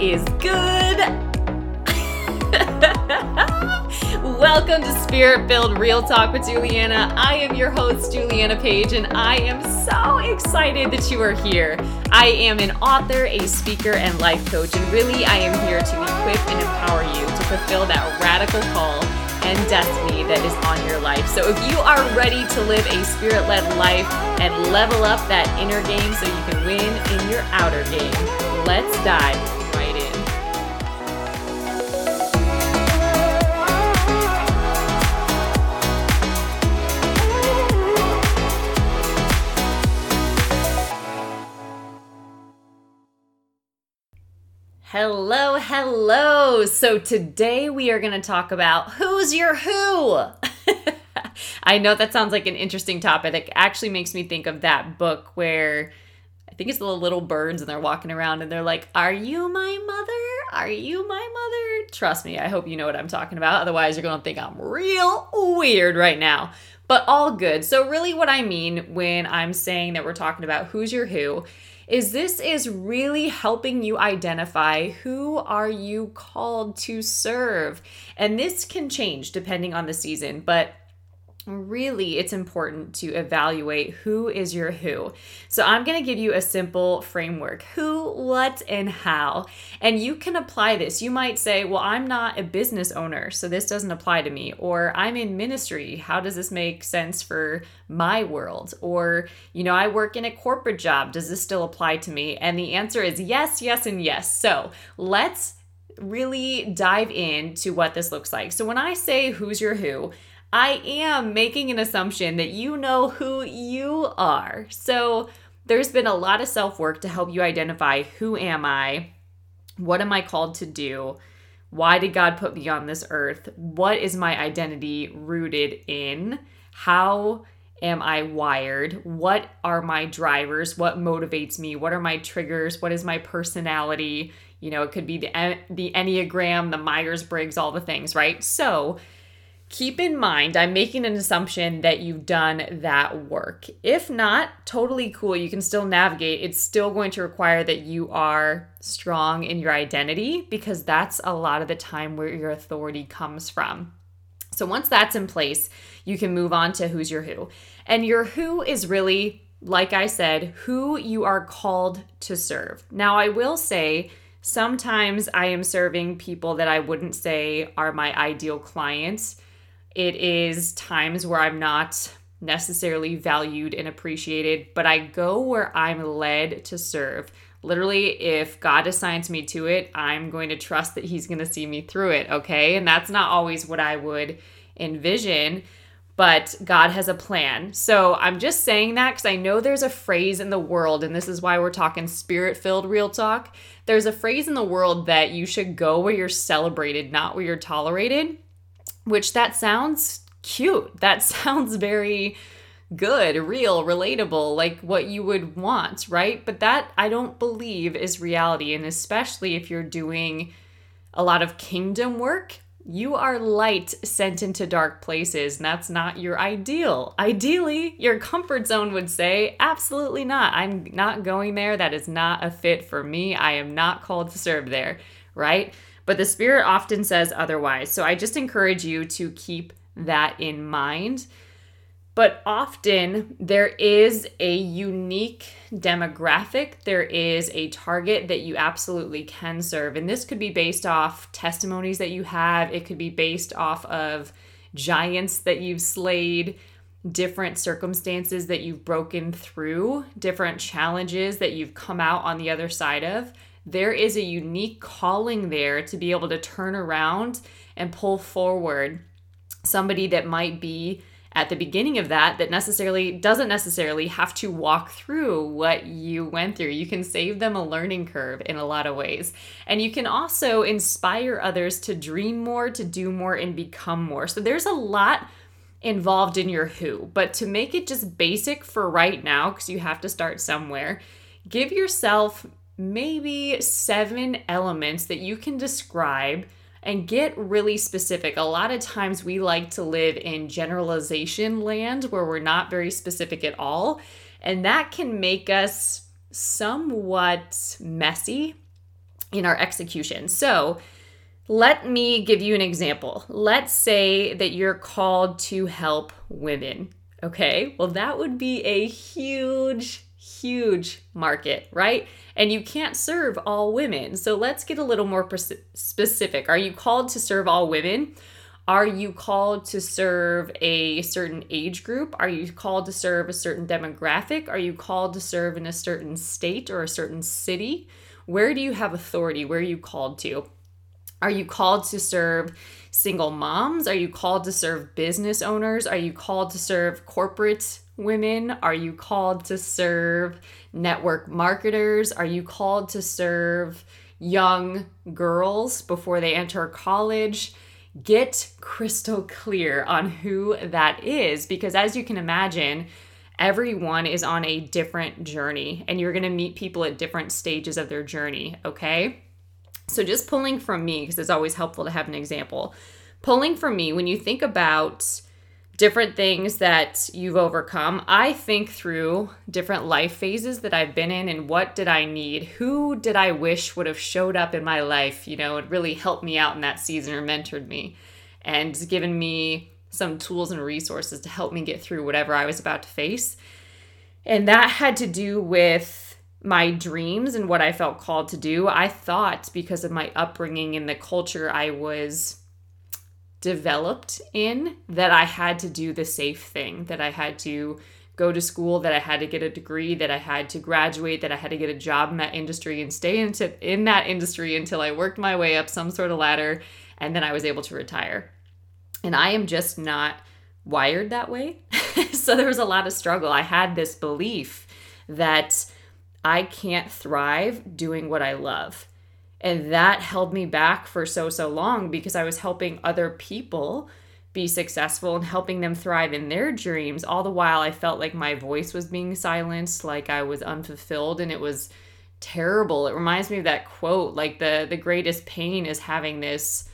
Is good? Welcome to Spirit Filled Real Talk with Juliana. I am your host, Juliana Page, and I am so excited that you are here. I am an author, a speaker, and life coach, and really I am here to equip and empower you to fulfill that radical call and destiny that is on your life. So if you are ready to live a spirit led life and level up that inner game so you can win in your outer game, let's dive Hello, hello. So today we are going to talk about who's your who. I know that sounds like an interesting topic. It actually makes me think of that book where I think it's the little birds and they're walking around and they're like, Are you my mother? Are you my mother? Trust me, I hope you know what I'm talking about. Otherwise, you're going to think I'm real weird right now. But all good. So, really, what I mean when I'm saying that we're talking about who's your who is this is really helping you identify who are you called to serve. And this can change depending on the season, but really it's important to evaluate who is your who. So I'm going to give you a simple framework who, what, and how. And you can apply this. You might say, well, I'm not a business owner, so this doesn't apply to me. Or I'm in ministry. How does this make sense for my world? Or, you know, I work in a corporate job. Does this still apply to me? And the answer is yes, yes, and yes. So let's really dive into what this looks like. So when I say who's your who, I am making an assumption that you know who you are. So there's been a lot of self work to help you identify who am I? What am I called to do? Why did God put me on this earth? What is my identity rooted in? How am I wired? What are my drivers? What motivates me? What are my triggers? What is my personality? You know, it could be the the Enneagram, the Myers-Briggs, all the things, right? So, keep in mind, I'm making an assumption that you've done that work. If not, totally cool. You can still navigate. It's still going to require that you are strong in your identity because that's a lot of the time where your authority comes from. So once that's in place, you can move on to who's your who. And your who is really, like I said, who you are called to serve. Now, I will say, sometimes I am serving people that I wouldn't say are my ideal clients it is times where I'm not necessarily valued and appreciated, but I go where I'm led to serve. Literally, if God assigns me to it, I'm going to trust that He's going to see me through it, okay? And that's not always what I would envision, but God has a plan. So I'm just saying that because I know there's a phrase in the world, and this is why we're talking spirit filled real talk. There's a phrase in the world that you should go where you're celebrated, not where you're tolerated which that sounds cute. That sounds very good, real, relatable, like what you would want, right? But that I don't believe is reality. And especially if you're doing a lot of kingdom work, you are light sent into dark places, and that's not your ideal. Ideally, your comfort zone would say, absolutely not. I'm not going there. That is not a fit for me. I am not called to serve there, right? but the Spirit often says otherwise. So I just encourage you to keep that in mind. But often there is a unique demographic, there is a target that you absolutely can serve. And this could be based off testimonies that you have, it could be based off of giants that you've slayed, different circumstances that you've broken through, different challenges that you've come out on the other side of there is a unique calling there to be able to turn around and pull forward somebody that might be at the beginning of that that necessarily doesn't necessarily have to walk through what you went through. You can save them a learning curve in a lot of ways. And you can also inspire others to dream more, to do more, and become more. So there's a lot involved in your who. But to make it just basic for right now, because you have to start somewhere, give yourself maybe seven elements that you can describe and get really specific. A lot of times we like to live in generalization land where we're not very specific at all, and that can make us somewhat messy in our execution. So, let me give you an example. Let's say that you're called to help women. Okay, well, that would be a huge, huge market, right? And you can't serve all women. So let's get a little more specific. Are you called to serve all women? Are you called to serve a certain age group? Are you called to serve a certain demographic? Are you called to serve in a certain state or a certain city? Where do you have authority? Where are you called to? Are you called to serve single moms? Are you called to serve business owners? Are you called to serve corporate women? Are you called to serve network marketers? Are you called to serve young girls before they enter college? Get crystal clear on who that is because, as you can imagine, everyone is on a different journey and you're going to meet people at different stages of their journey, okay? So, just pulling from me, because it's always helpful to have an example. Pulling from me, when you think about different things that you've overcome, I think through different life phases that I've been in and what did I need? Who did I wish would have showed up in my life, you know, and really helped me out in that season or mentored me and given me some tools and resources to help me get through whatever I was about to face. And that had to do with my dreams and what I felt called to do. I thought because of my upbringing and the culture I was developed in that I had to do the safe thing, that I had to go to school, that I had to get a degree, that I had to graduate, that I had to get a job in that industry and stay into in that industry until I worked my way up some sort of ladder and then I was able to retire. And I am just not wired that way. so there was a lot of struggle. I had this belief that I can't thrive doing what I love. And that held me back for so, so long because I was helping other people be successful and helping them thrive in their dreams. All the while, I felt like my voice was being silenced, like I was unfulfilled, and it was terrible. It reminds me of that quote like, the, the greatest pain is having this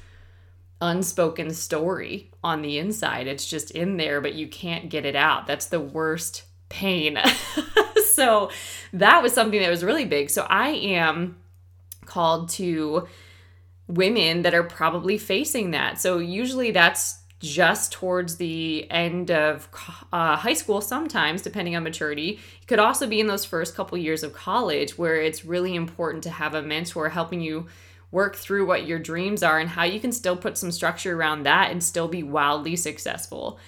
unspoken story on the inside. It's just in there, but you can't get it out. That's the worst pain. so that was something that was really big. So I am called to women that are probably facing that. So usually that's just towards the end of uh, high school sometimes depending on maturity. It could also be in those first couple years of college where it's really important to have a mentor helping you work through what your dreams are and how you can still put some structure around that and still be wildly successful.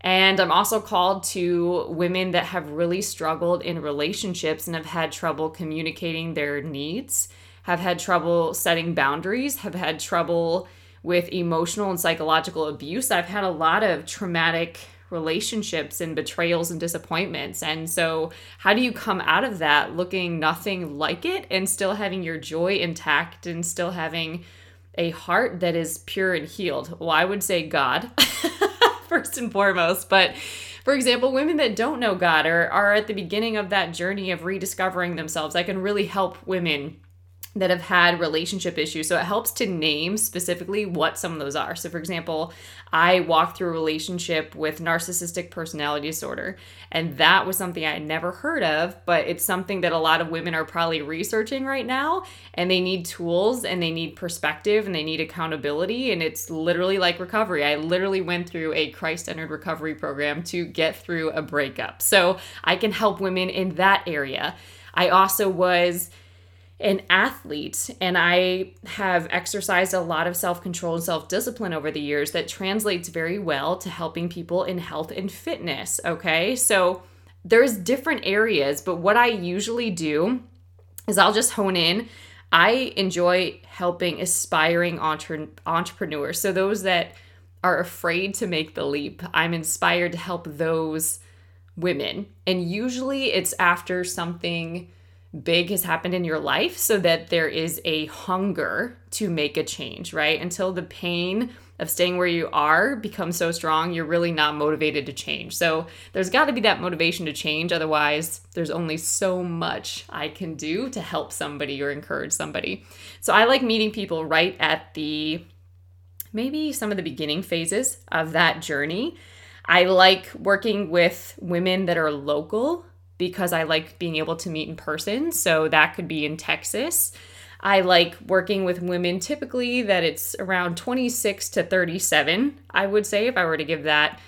And I'm also called to women that have really struggled in relationships and have had trouble communicating their needs, have had trouble setting boundaries, have had trouble with emotional and psychological abuse. I've had a lot of traumatic relationships and betrayals and disappointments. And so, how do you come out of that looking nothing like it and still having your joy intact and still having a heart that is pure and healed? Well, I would say God. first and foremost. But for example, women that don't know God are, are at the beginning of that journey of rediscovering themselves. I can really help women that have had relationship issues. So it helps to name specifically what some of those are. So, for example, I walked through a relationship with narcissistic personality disorder, and that was something I had never heard of, but it's something that a lot of women are probably researching right now, and they need tools and they need perspective and they need accountability. And it's literally like recovery. I literally went through a Christ centered recovery program to get through a breakup. So, I can help women in that area. I also was an athlete and I have exercised a lot of self control and self discipline over the years that translates very well to helping people in health and fitness. Okay. So there's different areas, but what I usually do is I'll just hone in. I enjoy helping aspiring entre- entrepreneurs. So those that are afraid to make the leap, I'm inspired to help those women. And usually it's after something big has happened in your life so that there is a hunger to make a change, right? Until the pain of staying where you are becomes so strong, you're really not motivated to change. So there's got to be that motivation to change. Otherwise, there's only so much I can do to help somebody or encourage somebody. So I like meeting people right at the maybe some of the beginning phases of that journey. I like working with women that are local because I like being able to meet in person. So that could be in Texas. I like working with women typically that it's around 26 to 37, I would say, if I were to give that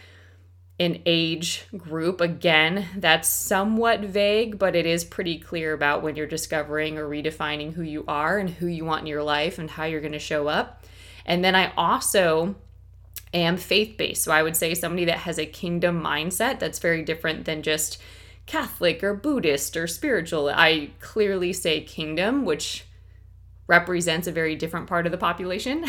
an age group. Again, that's somewhat vague, but it is pretty clear about when you're discovering or redefining who you are and who you want in your life and how you're going to show up. And then I also am faith based. So I would say somebody that has a kingdom mindset that's very different than just Catholic or Buddhist or spiritual. I clearly say kingdom, which represents a very different part of the population.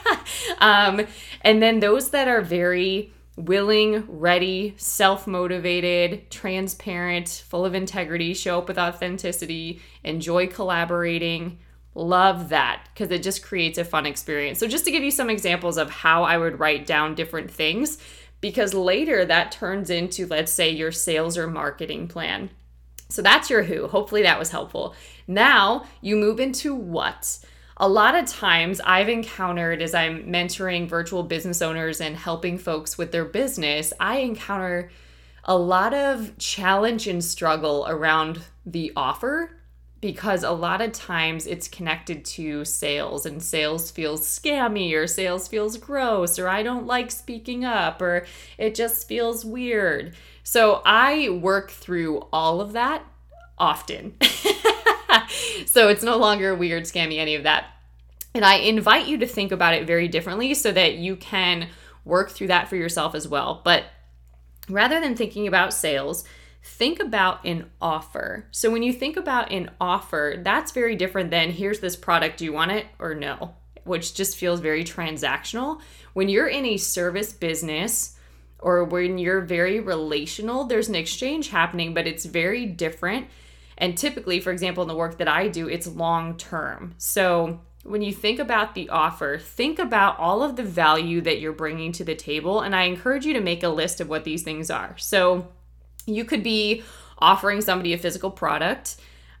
um, and then those that are very willing, ready, self motivated, transparent, full of integrity, show up with authenticity, enjoy collaborating. Love that because it just creates a fun experience. So, just to give you some examples of how I would write down different things, because later that turns into, let's say, your sales or marketing plan. So, that's your who. Hopefully, that was helpful. Now, you move into what a lot of times I've encountered as I'm mentoring virtual business owners and helping folks with their business, I encounter a lot of challenge and struggle around the offer because a lot of times it's connected to sales and sales feels scammy or sales feels gross or I don't like speaking up or it just feels weird. So I work through all of that often. so it's no longer weird, scammy, any of that. And I invite you to think about it very differently so that you can work through that for yourself as well. But rather than thinking about sales, think about an offer. So when you think about an offer, that's very different than here's this product, do you want it or no? Which just feels very transactional. When you're in a service business, or when you're very relational, there's an exchange happening, but it's very different and typically, for example, in the work that I do, it's long term. So when you think about the offer, think about all of the value that you're bringing to the table. And I encourage you to make a list of what these things are. So you could be offering somebody a physical product.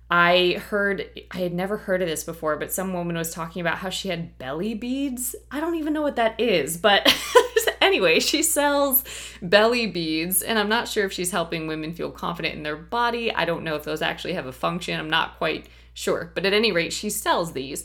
I heard, I had never heard of this before, but some woman was talking about how she had belly beads. I don't even know what that is, but anyway, she sells belly beads, and I'm not sure if she's helping women feel confident in their body. I don't know if those actually have a function. I'm not quite sure. But at any rate, she sells these.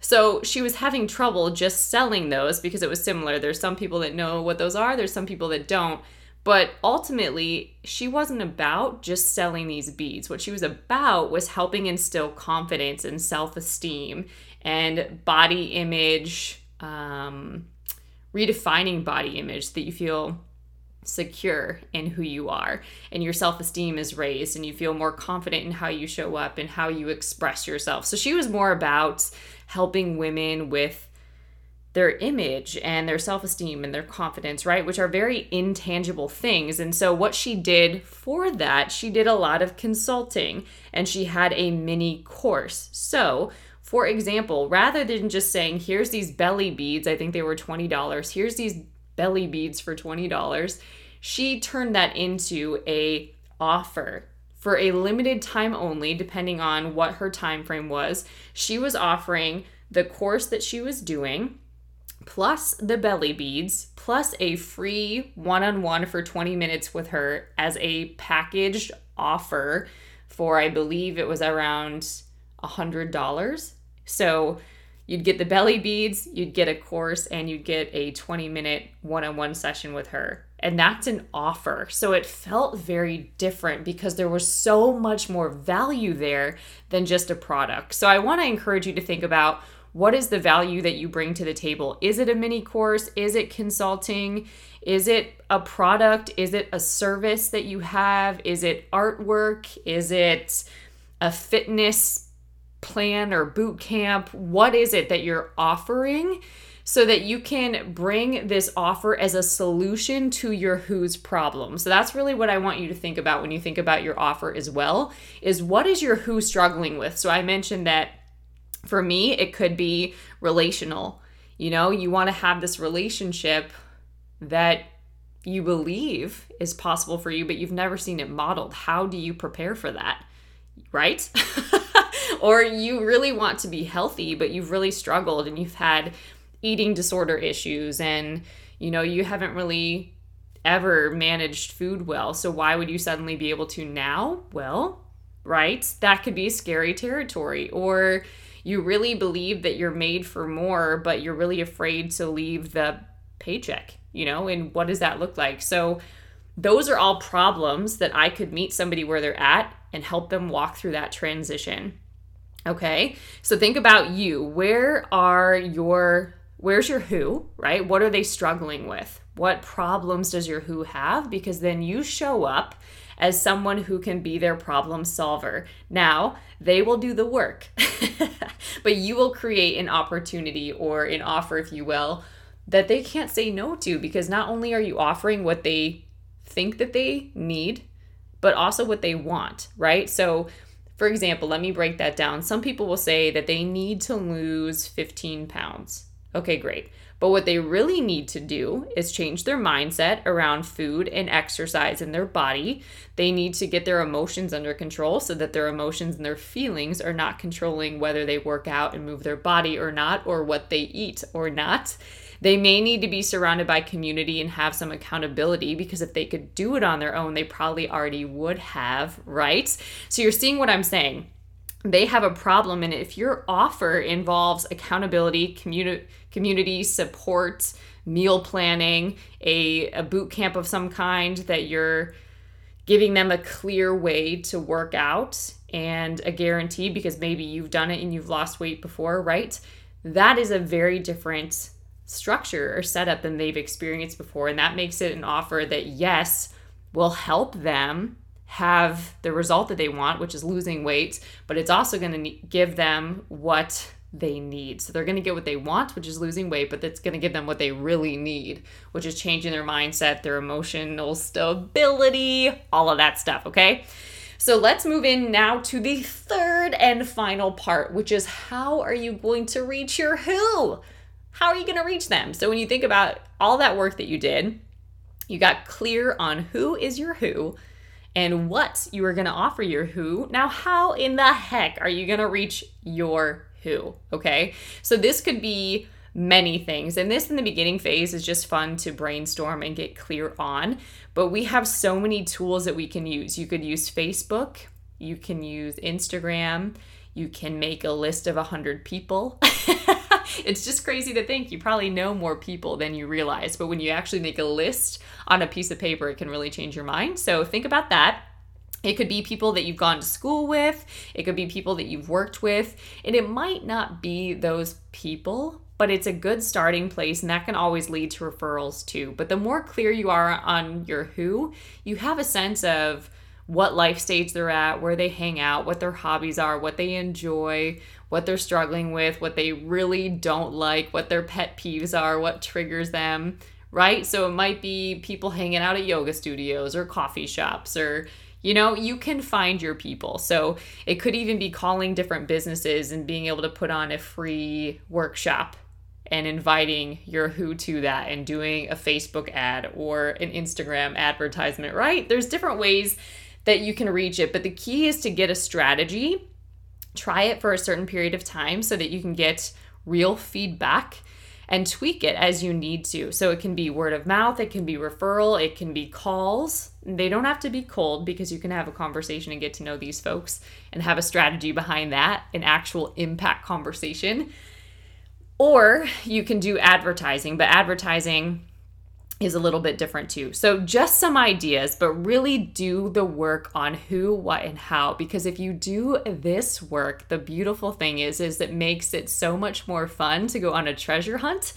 So she was having trouble just selling those because it was similar. There's some people that know what those are, there's some people that don't. But ultimately, she wasn't about just selling these beads. What she was about was helping instill confidence and self esteem and body image, um, redefining body image that you feel secure in who you are and your self-esteem is raised and you feel more confident in how you show up and how you express yourself. So she was more about helping women with their image and their self esteem and their confidence, right? Which are very intangible things. And so, what she did for that, she did a lot of consulting and she had a mini course. So, for example, rather than just saying, here's these belly beads, I think they were $20, here's these belly beads for $20, she turned that into a offer for a limited time only depending on what her time frame was. She was offering the course that she was doing plus the belly beads, plus a free one on one for 20 minutes with her as a packaged offer for, I believe it was around $100. So you'd get the belly beads, you'd get a course, and you'd get a 20 minute one on one session with her. And that's an offer. So it felt very different because there was so much more value there than just a product. So I want to encourage you to think about what is the value that you bring to the table? Is it a mini course? Is it consulting? Is it a product? Is it a service that you have? Is it artwork? Is it a fitness plan or boot camp? What is it that you're offering? so that you can bring this offer as a solution to your who's problem. So that's really what I want you to think about when you think about your offer as well is what is your who struggling with? So I mentioned that for me, it could be relational. You know, you want to have this relationship that you believe is possible for you, but you've never seen it modeled. How do you prepare for that? Right? or you really want to be healthy, but you've really struggled and you've had eating disorder issues and, you know, you haven't really ever managed food well. So why would you suddenly be able to now? Well, right? That could be scary territory. Or, You really believe that you're made for more, but you're really afraid to leave the paycheck, you know? And what does that look like? So, those are all problems that I could meet somebody where they're at and help them walk through that transition. Okay? So think about you. Where are your where's your who, right? What are they struggling with? What problems does your who have? Because then you show up as someone who can be their problem solver. Now, they will do the work, but you will create an opportunity or an offer, if you will, that they can't say no to because not only are you offering what they think that they need, but also what they want, right? So, for example, let me break that down. Some people will say that they need to lose 15 pounds. Okay, great. But what they really need to do is change their mindset around food and exercise in their body. They need to get their emotions under control so that their emotions and their feelings are not controlling whether they work out and move their body or not, or what they eat or not. They may need to be surrounded by community and have some accountability because if they could do it on their own, they probably already would have, right? So you're seeing what I'm saying. They have a problem, and if your offer involves accountability, community, community support, meal planning, a, a boot camp of some kind that you're giving them a clear way to work out and a guarantee because maybe you've done it and you've lost weight before, right? That is a very different structure or setup than they've experienced before. And that makes it an offer that, yes, will help them have the result that they want, which is losing weight, but it's also going to give them what they need. So they're going to get what they want, which is losing weight, but that's going to give them what they really need, which is changing their mindset, their emotional stability, all of that stuff, okay? So let's move in now to the third and final part, which is how are you going to reach your who? how are you going to reach them? So when you think about all that work that you did, you got clear on who is your who and what you are going to offer your who. Now, how in the heck are you going to reach your who? Okay. So this could be many things. And this in the beginning phase is just fun to brainstorm and get clear on. But we have so many tools that we can use. You could use Facebook, you can use Instagram, you can make a list of 100 people. it's just crazy to think you probably know more people than you realize. But when you actually make a list on a piece of paper, it can really change your mind. So think about that. It could be people that you've gone to school with, it could be people that you've worked with, and it might not be those people, but it's a good starting place and that can always lead to referrals too. But the more clear you are on your who, you have a sense of what life stage they're at, where they hang out, what their hobbies are, what they enjoy, what they're struggling with, what they really don't like, what their pet peeves are, what triggers them, right? So it might be people hanging out at yoga studios or coffee shops or you know, you can find your people. So it could even be calling different businesses and being able to put on a free workshop and inviting your who to that and doing a Facebook ad or an Instagram advertisement, right? There's different ways that you can reach it, but the key is to get a strategy try it for a certain period of time so that you can get real feedback and tweak it as you need to. So it can be word of mouth, it can be referral, it can be calls. They don't have to be cold because you can have a conversation and get to know these folks and have a strategy behind that, an actual impact conversation. Or you can do advertising, but advertising is a little bit different too. So, just some ideas, but really do the work on who, what, and how. Because if you do this work, the beautiful thing is, is it makes it so much more fun to go on a treasure hunt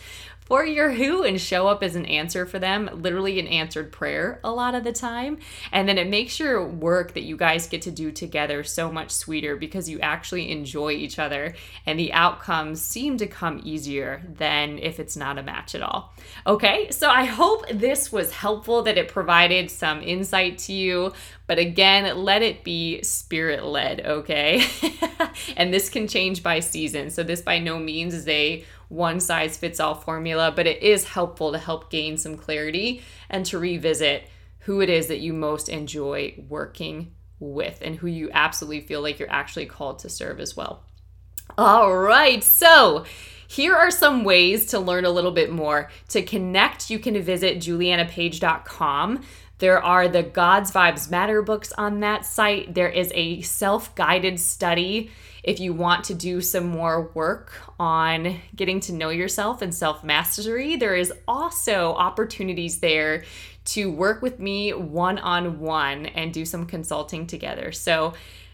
for your who and show up as an answer for them, literally an answered prayer a lot of the time. And then it makes your work that you guys get to do together so much sweeter because you actually enjoy each other and the outcomes seem to come easier than if it's not a match at all. Okay, so I hope this was helpful, that it provided some insight to you. But again, let it be spirit led, okay? and this can change by season. So, this by no means is a one size fits all formula, but it is helpful to help gain some clarity and to revisit who it is that you most enjoy working with and who you absolutely feel like you're actually called to serve as well. All right, so here are some ways to learn a little bit more. To connect, you can visit julianapage.com. There are the God's Vibes Matter books on that site. There is a self guided study If you want to do some more work on getting to know yourself and self mastery, there is also opportunities there to work with me one on one and do some consulting together. So,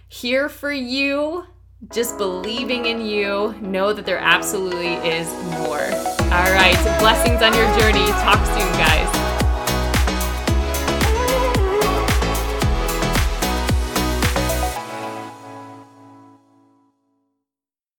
here for you, just believing in you, know that there absolutely is more. All right, blessings on your journey. Talk soon, guys.